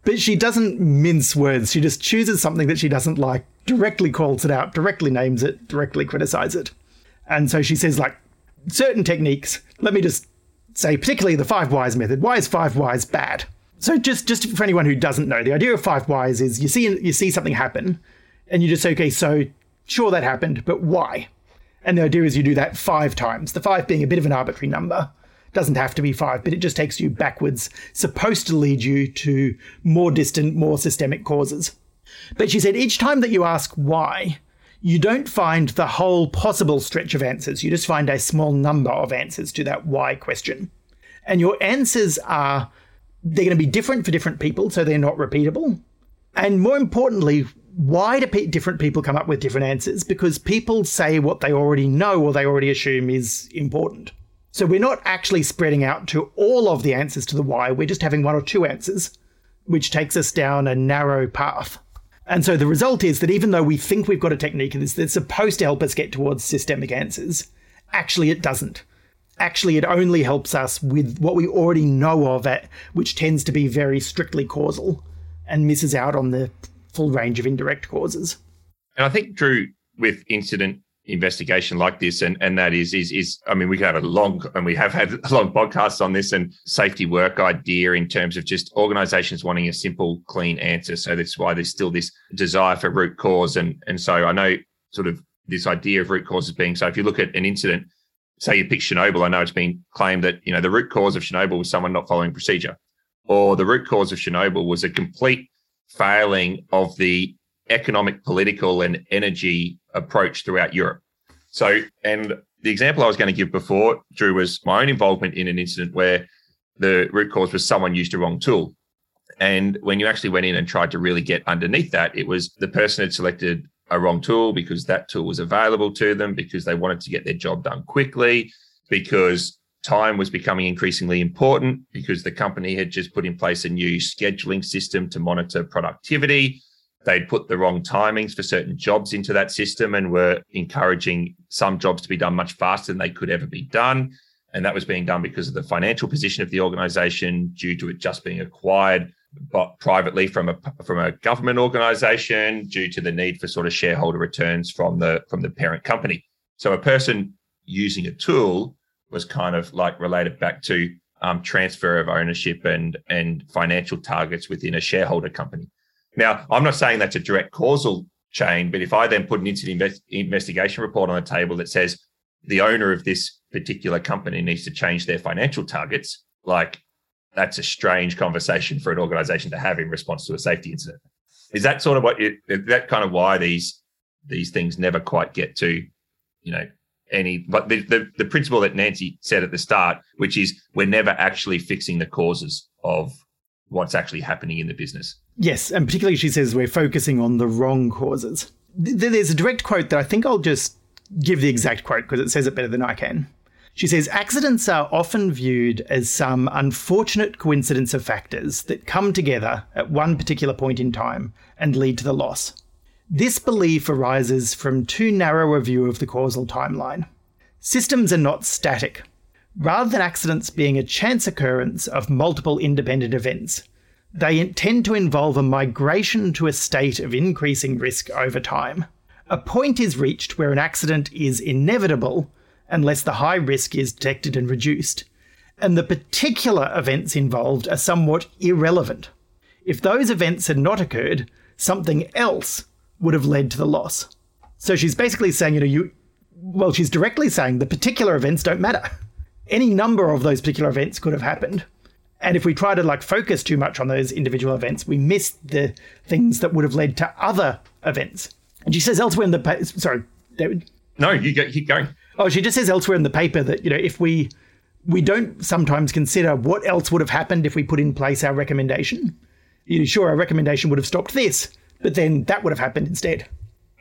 But she doesn't mince words. She just chooses something that she doesn't like, directly calls it out, directly names it, directly criticizes it. And so she says, like, certain techniques, let me just say, particularly the five whys method. Why is five whys bad? So just just for anyone who doesn't know, the idea of five whys is you see you see something happen, and you just say, okay, so sure that happened, but why? And the idea is you do that five times. The five being a bit of an arbitrary number. Doesn't have to be five, but it just takes you backwards, supposed to lead you to more distant, more systemic causes. But she said each time that you ask why, you don't find the whole possible stretch of answers. You just find a small number of answers to that why question. And your answers are, they're going to be different for different people, so they're not repeatable. And more importantly, why do pe- different people come up with different answers? Because people say what they already know or they already assume is important. So we're not actually spreading out to all of the answers to the why, we're just having one or two answers, which takes us down a narrow path. And so the result is that even though we think we've got a technique that's supposed to help us get towards systemic answers, actually it doesn't. Actually, it only helps us with what we already know of it, which tends to be very strictly causal and misses out on the full range of indirect causes. And I think, Drew, with incident investigation like this, and and that is is is I mean we could have a long and we have had a long podcast on this and safety work idea in terms of just organisations wanting a simple, clean answer. So that's why there's still this desire for root cause, and and so I know sort of this idea of root causes being so. If you look at an incident, say you pick Chernobyl, I know it's been claimed that you know the root cause of Chernobyl was someone not following procedure, or the root cause of Chernobyl was a complete failing of the economic, political, and energy approach throughout Europe. So, and the example I was going to give before, Drew, was my own involvement in an incident where the root cause was someone used a wrong tool. And when you actually went in and tried to really get underneath that, it was the person had selected a wrong tool because that tool was available to them, because they wanted to get their job done quickly, because time was becoming increasingly important, because the company had just put in place a new scheduling system to monitor productivity they'd put the wrong timings for certain jobs into that system and were encouraging some jobs to be done much faster than they could ever be done. And that was being done because of the financial position of the organization due to it just being acquired but privately from a from a government organization due to the need for sort of shareholder returns from the from the parent company. So a person using a tool was kind of like related back to um, transfer of ownership and and financial targets within a shareholder company. Now, I'm not saying that's a direct causal chain, but if I then put an incident invest- investigation report on the table that says the owner of this particular company needs to change their financial targets, like that's a strange conversation for an organization to have in response to a safety incident. Is that sort of what that kind of why these these things never quite get to, you know, any but the, the the principle that Nancy said at the start, which is we're never actually fixing the causes of what's actually happening in the business. Yes, and particularly she says we're focusing on the wrong causes. There's a direct quote that I think I'll just give the exact quote because it says it better than I can. She says accidents are often viewed as some unfortunate coincidence of factors that come together at one particular point in time and lead to the loss. This belief arises from too narrow a view of the causal timeline. Systems are not static. Rather than accidents being a chance occurrence of multiple independent events, they tend to involve a migration to a state of increasing risk over time. A point is reached where an accident is inevitable unless the high risk is detected and reduced, and the particular events involved are somewhat irrelevant. If those events had not occurred, something else would have led to the loss. So she's basically saying, you know, you, well, she's directly saying the particular events don't matter any number of those particular events could have happened. And if we try to like focus too much on those individual events, we miss the things that would have led to other events. And she says elsewhere in the pa- sorry, David. No, you go, keep going. Oh, she just says elsewhere in the paper that you know if we we don't sometimes consider what else would have happened if we put in place our recommendation. You know, sure, our recommendation would have stopped this, but then that would have happened instead.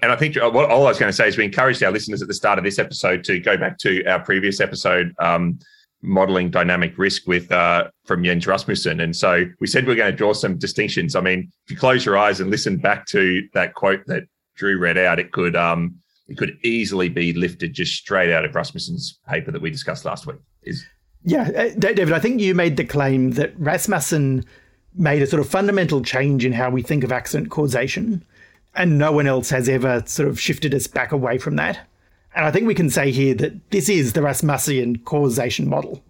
And I think uh, what all I was going to say is we encouraged our listeners at the start of this episode to go back to our previous episode, um, modeling dynamic risk with uh, from Jens Rasmussen. And so we said we are going to draw some distinctions. I mean, if you close your eyes and listen back to that quote that Drew read out, it could um, it could easily be lifted just straight out of Rasmussen's paper that we discussed last week. Is yeah, uh, David, I think you made the claim that Rasmussen made a sort of fundamental change in how we think of accident causation, and no one else has ever sort of shifted us back away from that. And I think we can say here that this is the Rasmussen causation model.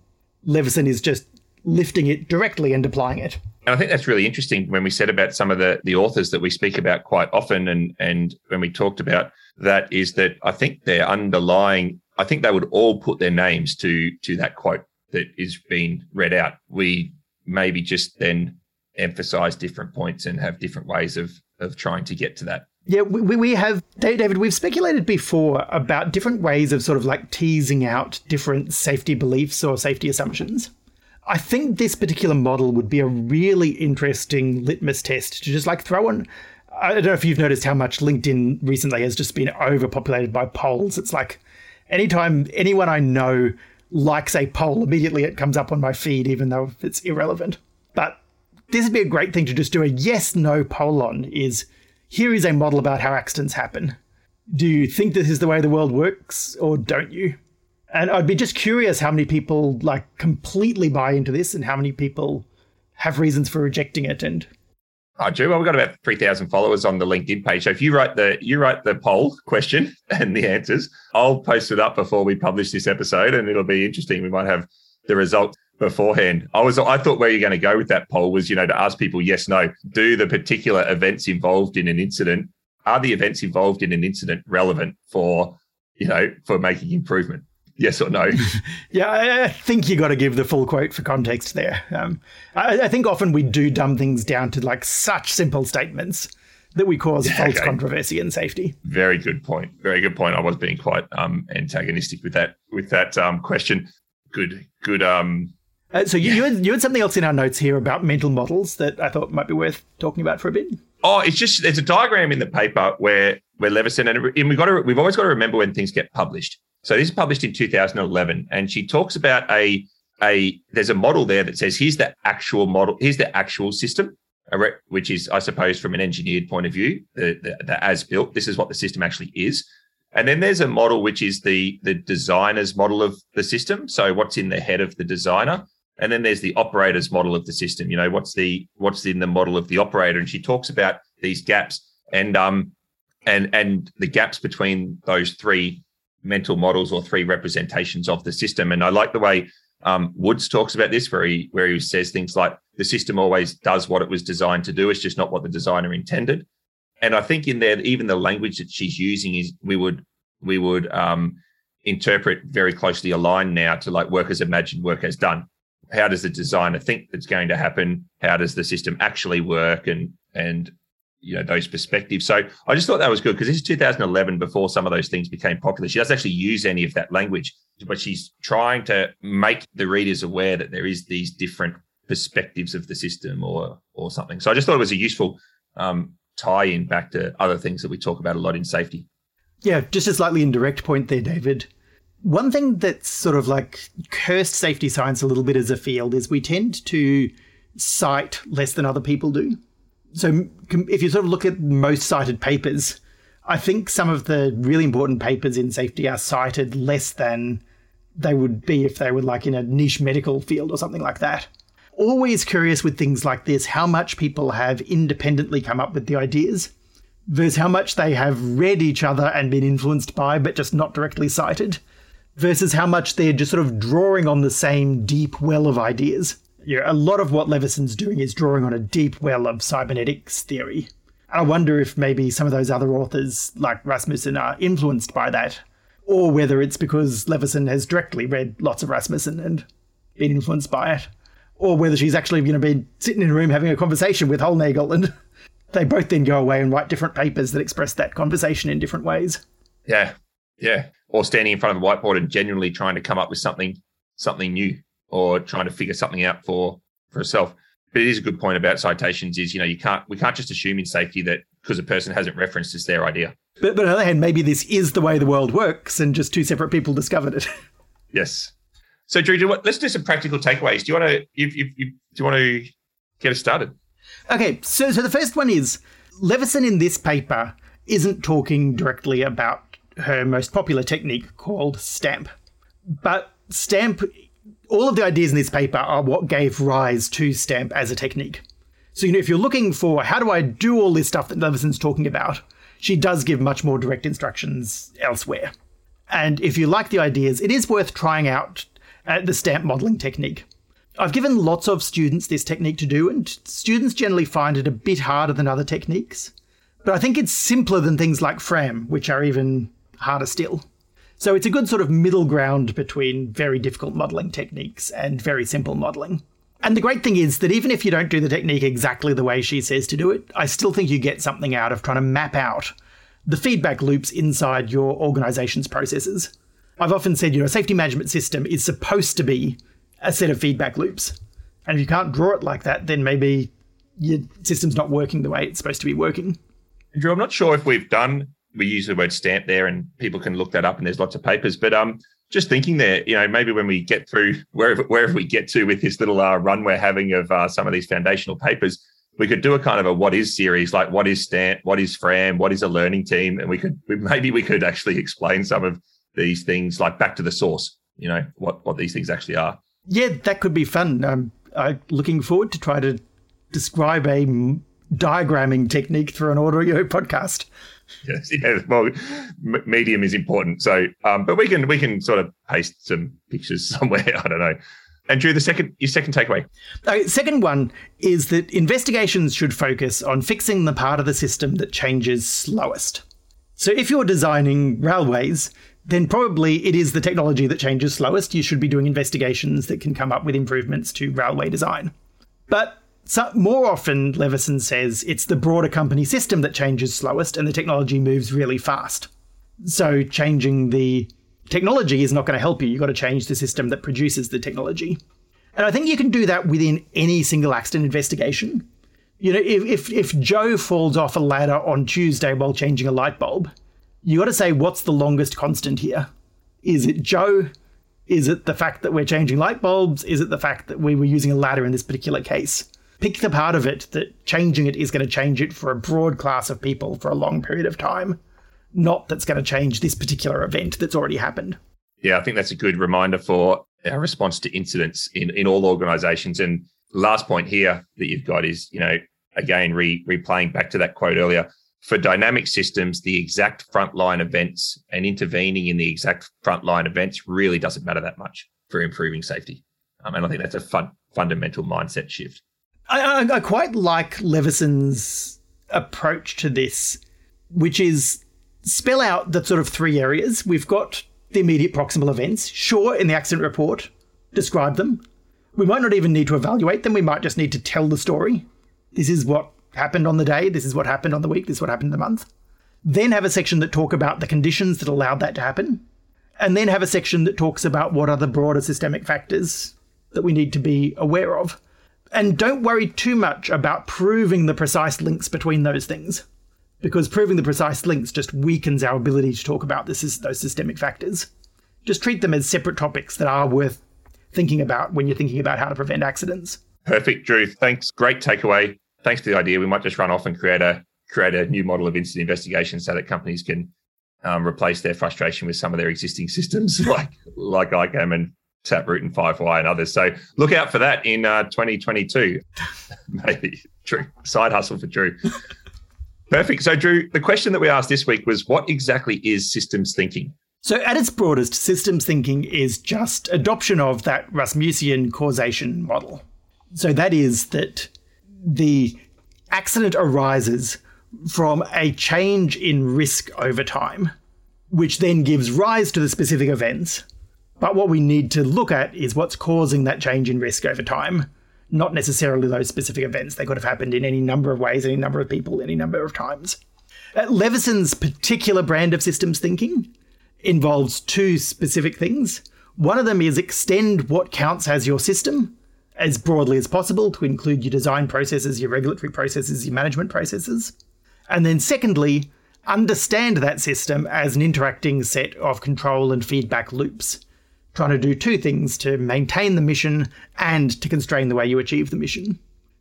Leveson is just lifting it directly and applying it. And I think that's really interesting when we said about some of the, the authors that we speak about quite often and and when we talked about that is that I think their underlying I think they would all put their names to to that quote that is being read out. We maybe just then emphasize different points and have different ways of of trying to get to that. Yeah, we, we have, David, we've speculated before about different ways of sort of like teasing out different safety beliefs or safety assumptions. I think this particular model would be a really interesting litmus test to just like throw on. I don't know if you've noticed how much LinkedIn recently has just been overpopulated by polls. It's like anytime anyone I know likes a poll, immediately it comes up on my feed, even though it's irrelevant. But this would be a great thing to just do a yes no poll on is here is a model about how accidents happen. Do you think this is the way the world works or don't you? And I'd be just curious how many people like completely buy into this and how many people have reasons for rejecting it and Oh, Drew, well, we've got about three thousand followers on the LinkedIn page. So if you write the you write the poll question and the answers, I'll post it up before we publish this episode, and it'll be interesting. We might have the result beforehand. I was I thought where you're going to go with that poll was you know to ask people yes no. Do the particular events involved in an incident are the events involved in an incident relevant for you know for making improvement? Yes or no? Yeah i think you got to give the full quote for context there. Um, I, I, think often we do dumb things down to like such simple statements that we cause yeah, false okay. controversy and safety. Very good point. Very good point. I was being quite um, antagonistic with that with that um, question. Good good um uh, so you, yeah. you, had, you had something else in our notes here about mental models that I thought might be worth talking about for a bit. Oh, it's just there's a diagram in the paper where where Leveson and, and we've got to we've always got to remember when things get published. So this is published in 2011, and she talks about a a there's a model there that says here's the actual model, here's the actual system, which is I suppose from an engineered point of view, the, the, the as built. This is what the system actually is. And then there's a model which is the the designer's model of the system. So what's in the head of the designer, and then there's the operator's model of the system. You know, what's the what's in the model of the operator? And she talks about these gaps and um and and the gaps between those three mental models or three representations of the system. And I like the way um, Woods talks about this, where he where he says things like the system always does what it was designed to do. It's just not what the designer intended. And I think in there, even the language that she's using is we would we would um, interpret very closely aligned now to like work as imagined, work as done how does the designer think that's going to happen? How does the system actually work? And and you know those perspectives. So I just thought that was good because this is 2011 before some of those things became popular. She doesn't actually use any of that language, but she's trying to make the readers aware that there is these different perspectives of the system or or something. So I just thought it was a useful um, tie-in back to other things that we talk about a lot in safety. Yeah, just a slightly indirect point there, David. One thing that's sort of like cursed safety science a little bit as a field is we tend to cite less than other people do. So if you sort of look at most cited papers, I think some of the really important papers in safety are cited less than they would be if they were like in a niche medical field or something like that. Always curious with things like this how much people have independently come up with the ideas versus how much they have read each other and been influenced by, but just not directly cited versus how much they're just sort of drawing on the same deep well of ideas. Yeah, a lot of what Leveson's doing is drawing on a deep well of cybernetics theory. I wonder if maybe some of those other authors, like Rasmussen, are influenced by that, or whether it's because Leveson has directly read lots of Rasmussen and been influenced by it, or whether she's actually you know been sitting in a room having a conversation with Hollnagel and they both then go away and write different papers that express that conversation in different ways. Yeah, yeah. Or standing in front of a whiteboard and genuinely trying to come up with something something new or trying to figure something out for for herself. But it is a good point about citations. Is you know you can't we can't just assume in safety that because a person hasn't referenced it's their idea. But, but on the other hand, maybe this is the way the world works, and just two separate people discovered it. yes. So Drew, do, let's do some practical takeaways. Do you want to? You, you, you, do you want to get us started? Okay. So so the first one is Leveson in this paper isn't talking directly about her most popular technique called stamp, but stamp all of the ideas in this paper are what gave rise to stamp as a technique. So, you know, if you're looking for how do I do all this stuff that Leveson's talking about, she does give much more direct instructions elsewhere. And if you like the ideas, it is worth trying out uh, the stamp modeling technique. I've given lots of students this technique to do, and students generally find it a bit harder than other techniques. But I think it's simpler than things like FRAM, which are even harder still. So it's a good sort of middle ground between very difficult modeling techniques and very simple modeling. And the great thing is that even if you don't do the technique exactly the way she says to do it, I still think you get something out of trying to map out the feedback loops inside your organization's processes. I've often said, you know, a safety management system is supposed to be a set of feedback loops. And if you can't draw it like that, then maybe your system's not working the way it's supposed to be working. Drew, I'm not sure if we've done we use the word stamp there, and people can look that up. And there's lots of papers. But um, just thinking there, you know, maybe when we get through wherever wherever we get to with this little uh, run we're having of uh, some of these foundational papers, we could do a kind of a what is series, like what is stamp, what is Fram, what is a learning team, and we could maybe we could actually explain some of these things, like back to the source. You know what what these things actually are. Yeah, that could be fun. Um, I'm looking forward to try to describe a diagramming technique through an audio podcast. Yes, yeah, well, medium is important. So, um, but we can we can sort of paste some pictures somewhere. I don't know. And Drew, the second your second takeaway. Okay, second one is that investigations should focus on fixing the part of the system that changes slowest. So, if you're designing railways, then probably it is the technology that changes slowest. You should be doing investigations that can come up with improvements to railway design. But so more often, Leveson says it's the broader company system that changes slowest and the technology moves really fast. So changing the technology is not going to help you. You've got to change the system that produces the technology. And I think you can do that within any single accident investigation. You know, if, if, if Joe falls off a ladder on Tuesday while changing a light bulb, you got to say, what's the longest constant here? Is it Joe? Is it the fact that we're changing light bulbs? Is it the fact that we were using a ladder in this particular case? Pick the part of it that changing it is going to change it for a broad class of people for a long period of time, not that's going to change this particular event that's already happened. Yeah, I think that's a good reminder for our response to incidents in, in all organizations. And last point here that you've got is, you know, again, re, replaying back to that quote earlier, for dynamic systems, the exact frontline events and intervening in the exact frontline events really doesn't matter that much for improving safety. Um, and I think that's a fun, fundamental mindset shift. I, I, quite like Leveson's approach to this, which is spell out the sort of three areas. We've got the immediate proximal events. Sure, in the accident report, describe them. We might not even need to evaluate them. We might just need to tell the story. This is what happened on the day. This is what happened on the week. This is what happened in the month. Then have a section that talk about the conditions that allowed that to happen. And then have a section that talks about what are the broader systemic factors that we need to be aware of. And don't worry too much about proving the precise links between those things, because proving the precise links just weakens our ability to talk about this, those systemic factors. Just treat them as separate topics that are worth thinking about when you're thinking about how to prevent accidents. Perfect, Drew. Thanks. Great takeaway. Thanks for the idea. We might just run off and create a create a new model of incident investigation so that companies can um, replace their frustration with some of their existing systems like like ICAM and Taproot and Firefly and others. So look out for that in uh, 2022. Maybe Drew side hustle for Drew. Perfect. So Drew, the question that we asked this week was, what exactly is systems thinking? So at its broadest, systems thinking is just adoption of that Rasmussian causation model. So that is that the accident arises from a change in risk over time, which then gives rise to the specific events but what we need to look at is what's causing that change in risk over time. not necessarily those specific events. They could have happened in any number of ways, any number of people, any number of times. Uh, Leveson's particular brand of systems thinking involves two specific things. One of them is extend what counts as your system as broadly as possible to include your design processes, your regulatory processes, your management processes. And then, secondly, understand that system as an interacting set of control and feedback loops, trying to do two things to maintain the mission and to constrain the way you achieve the mission.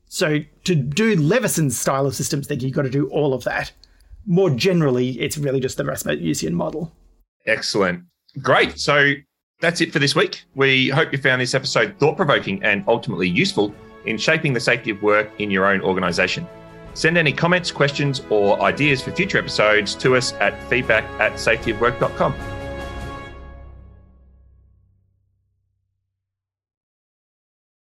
So, to do Leveson's style of systems thinking, you've got to do all of that. More generally, it's really just the Rasmussen model. Excellent. Great. So, that's it for this week. We hope you found this episode thought provoking and ultimately useful in shaping the safety of work in your own organisation. Send any comments, questions, or ideas for future episodes to us at feedback at safetyofwork.com.